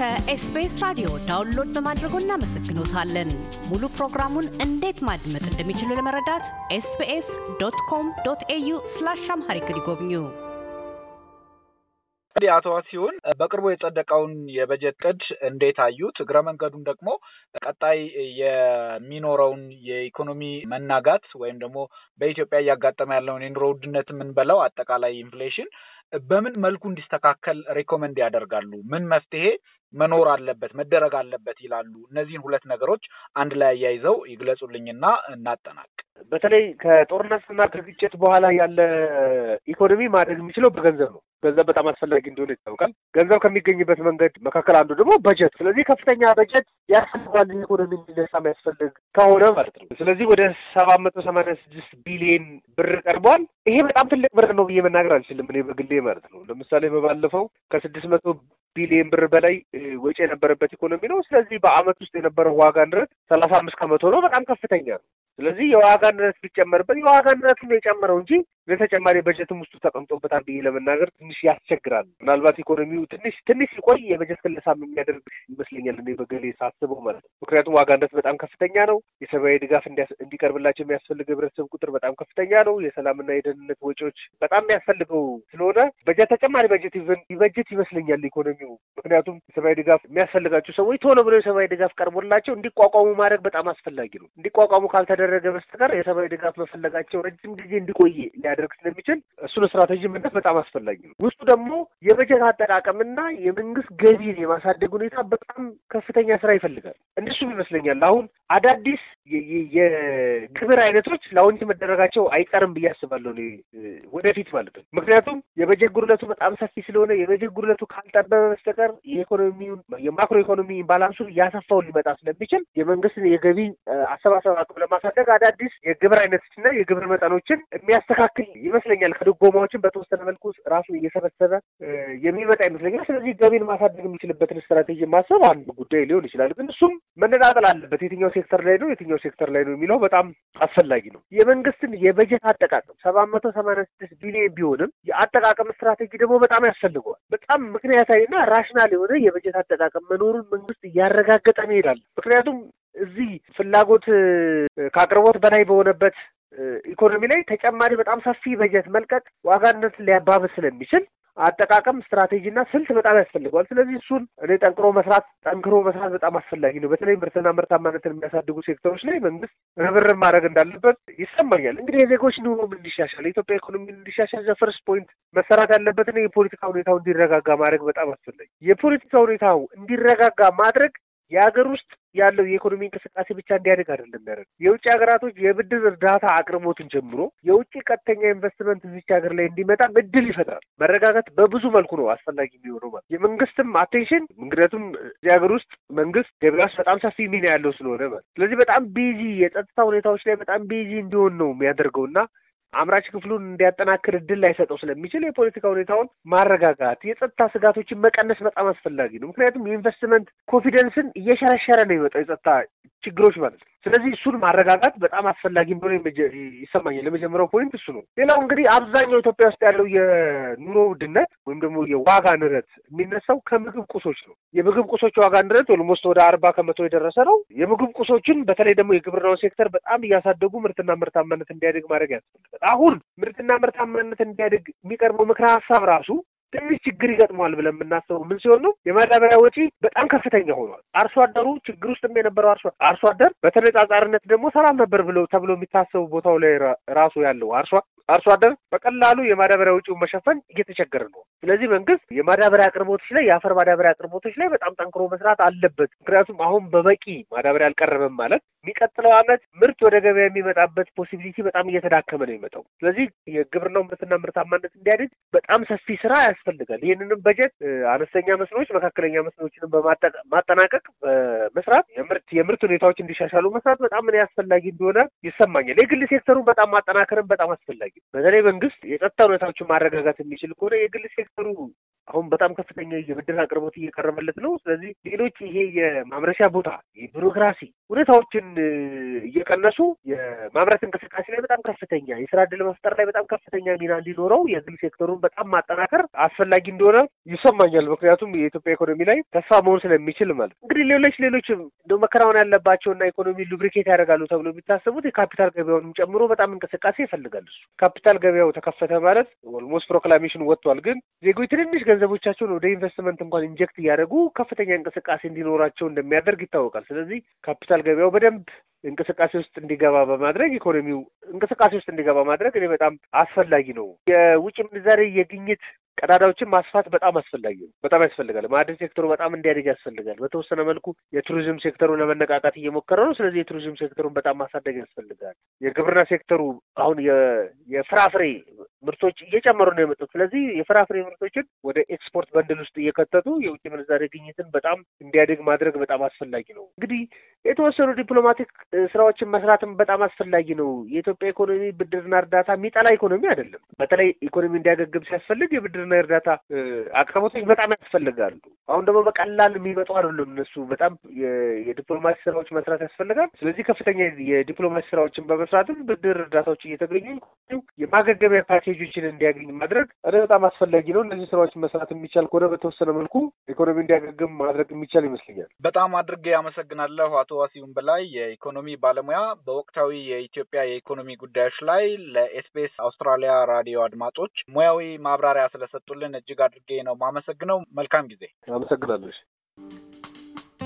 ከኤስቢኤስ ራዲዮ download በማድረጎ እናመሰግኖታለን። ሙሉ ፕሮግራሙን እንዴት ማድመጥ እንደሚችሉ ለመረዳት ኤስቢኤስ dot com dot au slash Amharic ይጎብኙ። እንግዲህ አቶ ዋሲሁን በቅርቡ የጸደቀውን የበጀት እቅድ እንዴት አዩት? እግረ መንገዱን ደግሞ ቀጣይ የሚኖረውን የኢኮኖሚ መናጋት ወይም ደግሞ በኢትዮጵያ እያጋጠመ ያለውን የኑሮ ውድነት የምንለው አጠቃላይ inflation በምን መልኩ እንዲስተካከል recommend ያደርጋሉ? ምን መፍትሄ መኖር አለበት መደረግ አለበት ይላሉ? እነዚህን ሁለት ነገሮች አንድ ላይ አያይዘው ይግለጹልኝና እናጠናቅቅ። በተለይ ከጦርነትና ከግጭት በኋላ ያለ ኢኮኖሚ ማድረግ የሚችለው በገንዘብ ነው። ገንዘብ በጣም አስፈላጊ እንደሆነ ይታወቃል። ገንዘብ ከሚገኝበት መንገድ መካከል አንዱ ደግሞ በጀት። ስለዚህ ከፍተኛ በጀት ያስፈልጋል ኢኮኖሚ እንዲነሳ የሚያስፈልግ ከሆነ ማለት ነው። ስለዚህ ወደ ሰባት መቶ ሰማንያ ስድስት ቢሊየን ብር ቀርቧል። ይሄ በጣም ትልቅ ብር ነው ብዬ መናገር አልችልም እኔ በግሌ ማለት ነው። ለምሳሌ በባለፈው ከስድስት መቶ ቢሊየን ብር በላይ ወጪ የነበረበት ኢኮኖሚ ነው። ስለዚህ በአመት ውስጥ የነበረው ዋጋ ንረት ሰላሳ አምስት ከመቶ ነው። በጣም ከፍተኛ ነው። ስለዚህ የዋጋ ንረት ቢጨመርበት የዋጋ ንረቱ ነው የጨመረው እንጂ ለተጨማሪ በጀትም ውስጡ ተቀምጦበታል ብዬ ለመናገር ትንሽ ያስቸግራል። ምናልባት ኢኮኖሚው ትንሽ ትንሽ ሲቆይ የበጀት ክለሳም የሚያደርግ ይመስለኛል እኔ በገሌ ሳስበው ማለት ነው። ምክንያቱም ዋጋ ንረት በጣም ከፍተኛ ነው። የሰብአዊ ድጋፍ እንዲቀርብላቸው የሚያስፈልግ ህብረተሰብ ቁጥር በጣም ከፍተኛ ነው። የሰላምና የደህንነት ወጪዎች በጣም የሚያስፈልገው ስለሆነ በጀት ተጨማሪ በጀት ይበጀት ይመስለኛል ኢኮኖሚው። ምክንያቱም የሰብአዊ ድጋፍ የሚያስፈልጋቸው ሰዎች ቶሎ ብሎ የሰብአዊ ድጋፍ ቀርቦላቸው እንዲቋቋሙ ማድረግ በጣም አስፈላጊ ነው። እንዲቋቋሙ ካልተደረገ በስተቀር የሰብአዊ ድጋፍ መፈለጋቸው ረጅም ጊዜ እንዲቆይ ሊያደርግ ስለሚችል እሱን ስትራቴጂ መንደፍ በጣም አስፈላጊ ነው። ውስጡ ደግሞ የበጀት አጠቃቀምና የመንግስት ገቢን የማሳደግ ሁኔታ በጣም ከፍተኛ ስራ ይፈልጋል። እንደሱም ይመስለኛል አሁን አዳዲስ የግብር አይነቶች ላውንች መደረጋቸው አይቀርም ብዬ አስባለሁ ወደፊት ማለት ነው። ምክንያቱም የበጀት ጉድለቱ በጣም ሰፊ ስለሆነ የበጀት ጉድለቱ ካልጠበበ በስተቀር የኢኮኖሚውን የማክሮ ኢኮኖሚ ባላንሱን እያሰፋው ሊመጣ ስለሚችል የመንግስትን የገቢ አሰባሰብ አቅም ለማሳደግ አዳዲስ የግብር አይነቶችና የግብር መጠኖችን የሚያስተካክል ይመስለኛል። ከድጎማዎችን በተወሰነ መልኩ ራሱ እየሰበሰበ የሚመጣ ይመስለኛል። ስለዚህ ገቢን ማሳደግ የሚችልበትን ስትራቴጂ ማሰብ አንዱ ጉዳይ ሊሆን ይችላል። ግን እሱም መነጣጠል አለበት። የትኛው ሴክተር ላይ ነው የትኛው ሴክተር ላይ ነው የሚለው በጣም አስፈላጊ ነው። የመንግስትን የበጀት አጠቃቀም ሰባት መቶ ሰማንያ ስድስት ቢሊዮን ቢሆንም የአጠቃቀም ስትራቴጂ ደግሞ በጣም ያስፈልገዋል። በጣም ምክንያታዊና rational የሆነ የበጀት አጠቃቀም መኖሩን መንግስት እያረጋገጠ መሄዳል። ምክንያቱም እዚህ ፍላጎት ከአቅርቦት በላይ በሆነበት ኢኮኖሚ ላይ ተጨማሪ በጣም ሰፊ በጀት መልቀቅ ዋጋ ንረትን ሊያባብስ ስለሚችል አጠቃቀም ስትራቴጂና ስልት በጣም ያስፈልገዋል። ስለዚህ እሱን እኔ ጠንክሮ መስራት ጠንክሮ መስራት በጣም አስፈላጊ ነው። በተለይ ምርትና ምርታማነትን የሚያሳድጉ ሴክተሮች ላይ መንግስት ርብርብ ማድረግ እንዳለበት ይሰማኛል። እንግዲህ የዜጎች ኑሮም እንዲሻሻል፣ የኢትዮጵያ ኢኮኖሚ እንዲሻሻል the first point መሰራት ያለበትን የፖለቲካ ሁኔታው እንዲረጋጋ ማድረግ በጣም አስፈላጊ የፖለቲካ ሁኔታው እንዲረጋጋ ማድረግ የሀገር ውስጥ ያለው የኢኮኖሚ እንቅስቃሴ ብቻ እንዲያደግ አይደለም የሚያደርግ የውጭ ሀገራቶች የብድር እርዳታ አቅርቦትን ጀምሮ የውጭ ቀጥተኛ ኢንቨስትመንት እዚች ሀገር ላይ እንዲመጣ እድል ይፈጥራል። መረጋጋት በብዙ መልኩ ነው አስፈላጊ የሚሆነው ማለት የመንግስትም attention ምክንያቱም እዚህ ሀገር ውስጥ መንግስት ገበያ በጣም ሰፊ ሚና ያለው ስለሆነ ማለት ስለዚህ በጣም busy የጸጥታ ሁኔታዎች ላይ በጣም busy እንዲሆን ነው የሚያደርገው እና አምራች ክፍሉን እንዲያጠናክር እድል ላይሰጠው ስለሚችል የፖለቲካ ሁኔታውን ማረጋጋት፣ የጸጥታ ስጋቶችን መቀነስ በጣም አስፈላጊ ነው። ምክንያቱም የኢንቨስትመንት confidence ን እየሸረሸረ ነው የመጣው የጸጥታ ችግሮች ማለት ነው። ስለዚህ እሱን ማረጋጋት በጣም አስፈላጊ እንደሆነ ይሰማኛል። የመጀመሪያው point እሱ ነው። ሌላው እንግዲህ አብዛኛው ኢትዮጵያ ውስጥ ያለው የኑሮ ውድነት ወይም ደግሞ የዋጋ ንረት የሚነሳው ከምግብ ቁሶች ነው። የምግብ ቁሶች ዋጋ ንረት almost ወደ አርባ ከመቶ የደረሰ ነው። የምግብ ቁሶችን በተለይ ደግሞ የግብርናውን ሴክተር በጣም እያሳደጉ ምርትና ምርታማነት እንዲያድግ ማድረግ ያስፈልጋል። አሁን ምርትና ምርታማነት እንዲያድግ የሚቀርበው ምክረ ሀሳብ ራሱ ትንሽ ችግር ይገጥመዋል ብለን የምናስበው ምን ሲሆን ነው? የማዳበሪያ ወጪ በጣም ከፍተኛ ሆኗል። አርሶ አደሩ ችግር ውስጥ የነበረው አርሶ አደር በተነጻጻሪነት ደግሞ ሰላም ነበር ብለው ተብሎ የሚታሰቡ ቦታው ላይ ራሱ ያለው አርሶ አርሶ አደር በቀላሉ የማዳበሪያ ወጪውን መሸፈን እየተቸገረ ነው። ስለዚህ መንግስት የማዳበሪያ አቅርቦቶች ላይ የአፈር ማዳበሪያ አቅርቦቶች ላይ በጣም ጠንክሮ መስራት አለበት። ምክንያቱም አሁን በበቂ ማዳበሪያ አልቀረበም ማለት የሚቀጥለው ዓመት ምርት ወደ ገበያ የሚመጣበት possibility በጣም እየተዳከመ ነው የሚመጣው። ስለዚህ የግብርናው ምርትና ምርታማነት እንዲያድግ በጣም ሰፊ ስራ ያስፈልጋል። ይህንንም በጀት አነስተኛ መስኖች፣ መካከለኛ መስኖችንም በማጠናቀቅ መስራት የምርት የምርት ሁኔታዎች እንዲሻሻሉ መስራት በጣም ምን አስፈላጊ እንደሆነ ይሰማኛል። የግል ሴክተሩን በጣም ማጠናከርም በጣም አስፈላጊ በተለይ መንግስት የጸጥታ ሁኔታዎችን ማረጋጋት የሚችል ከሆነ የግል ሴክተሩ አሁን በጣም ከፍተኛ የብድር አቅርቦት እየቀረበለት ነው። ስለዚህ ሌሎች ይሄ የማምረቻ ቦታ የቢሮክራሲ ሁኔታዎችን እየቀነሱ የማምረት እንቅስቃሴ ላይ በጣም ከፍተኛ የስራ እድል መፍጠር ላይ በጣም ከፍተኛ ሚና እንዲኖረው የግል ሴክተሩን በጣም ማጠናከር አስፈላጊ እንደሆነ ይሰማኛል። ምክንያቱም የኢትዮጵያ ኢኮኖሚ ላይ ተስፋ መሆን ስለሚችል ማለት እንግዲህ ሌሎች ሌሎችም እንደ መከናወን ያለባቸውና ኢኮኖሚ lubricate ያደርጋሉ ተብሎ የሚታሰቡት የካፒታል ገበያውንም ጨምሮ በጣም እንቅስቃሴ ይፈልጋል። እሱ ካፒታል ገበያው ተከፈተ ማለት almost proclamation ወጥቷል። ግን ዜጎች ትንንሽ ገንዘቦቻቸውን ወደ ኢንቨስትመንት እንኳን inject እያደረጉ ከፍተኛ እንቅስቃሴ እንዲኖራቸው እንደሚያደርግ ይታወቃል። ስለዚህ ካፒታል ገበያው በደንብ እንቅስቃሴ ውስጥ እንዲገባ በማድረግ ኢኮኖሚው እንቅስቃሴ ውስጥ እንዲገባ ማድረግ እኔ በጣም አስፈላጊ ነው። የውጭ ምንዛሬ የግኝት ቀዳዳዎችን ማስፋት በጣም አስፈላጊ ነው። በጣም ያስፈልጋል። ማዕድን ሴክተሩ በጣም እንዲያድግ ያስፈልጋል። በተወሰነ መልኩ የቱሪዝም ሴክተሩ ለመነቃቃት እየሞከረ ነው። ስለዚህ የቱሪዝም ሴክተሩን በጣም ማሳደግ ያስፈልጋል። የግብርና ሴክተሩ አሁን የፍራፍሬ ምርቶች እየጨመሩ ነው የመጡት። ስለዚህ የፍራፍሬ ምርቶችን ወደ export bundle ውስጥ እየከተቱ የውጭ ምንዛሬ ግኝትን በጣም እንዲያድግ ማድረግ በጣም አስፈላጊ ነው። እንግዲህ የተወሰኑ diplomatic ስራዎችን መስራትም በጣም አስፈላጊ ነው። የኢትዮጵያ ኢኮኖሚ ብድርና እርዳታ የሚጠላ ኢኮኖሚ አይደለም። በተለይ ኢኮኖሚ እንዲያገግም ሲያስፈልግ የብድርና የእርዳታ አቅርቦቶች በጣም ያስፈልጋሉ። አሁን ደግሞ በቀላል የሚመጡ አይደሉም። እነሱ በጣም የዲፕሎማሲ ስራዎች መስራት ያስፈልጋል። ስለዚህ ከፍተኛ የዲፕሎማሲ ስራዎችን በመስራትም ብድር እርዳታዎች እየተገኙ የማገገሚያ ፓኬጆችን እንዲያገኝ ማድረግ እኔ በጣም አስፈላጊ ነው። እነዚህ ስራዎች መስራት የሚቻል ከሆነ በተወሰነ መልኩ ኢኮኖሚ እንዲያገግም ማድረግ የሚቻል ይመስለኛል። በጣም አድርጌ አመሰግናለሁ አቶ ዋሲሁን በላይ የኢኮኖሚ ባለሙያ በወቅታዊ የኢትዮጵያ የኢኮኖሚ ጉዳዮች ላይ ለኤስቢኤስ አውስትራሊያ ራዲዮ አድማጮች ሙያዊ ማብራሪያ ስለሰጡልን እጅግ አድርጌ ነው ማመሰግነው። መልካም ጊዜ። አመሰግናለሁ።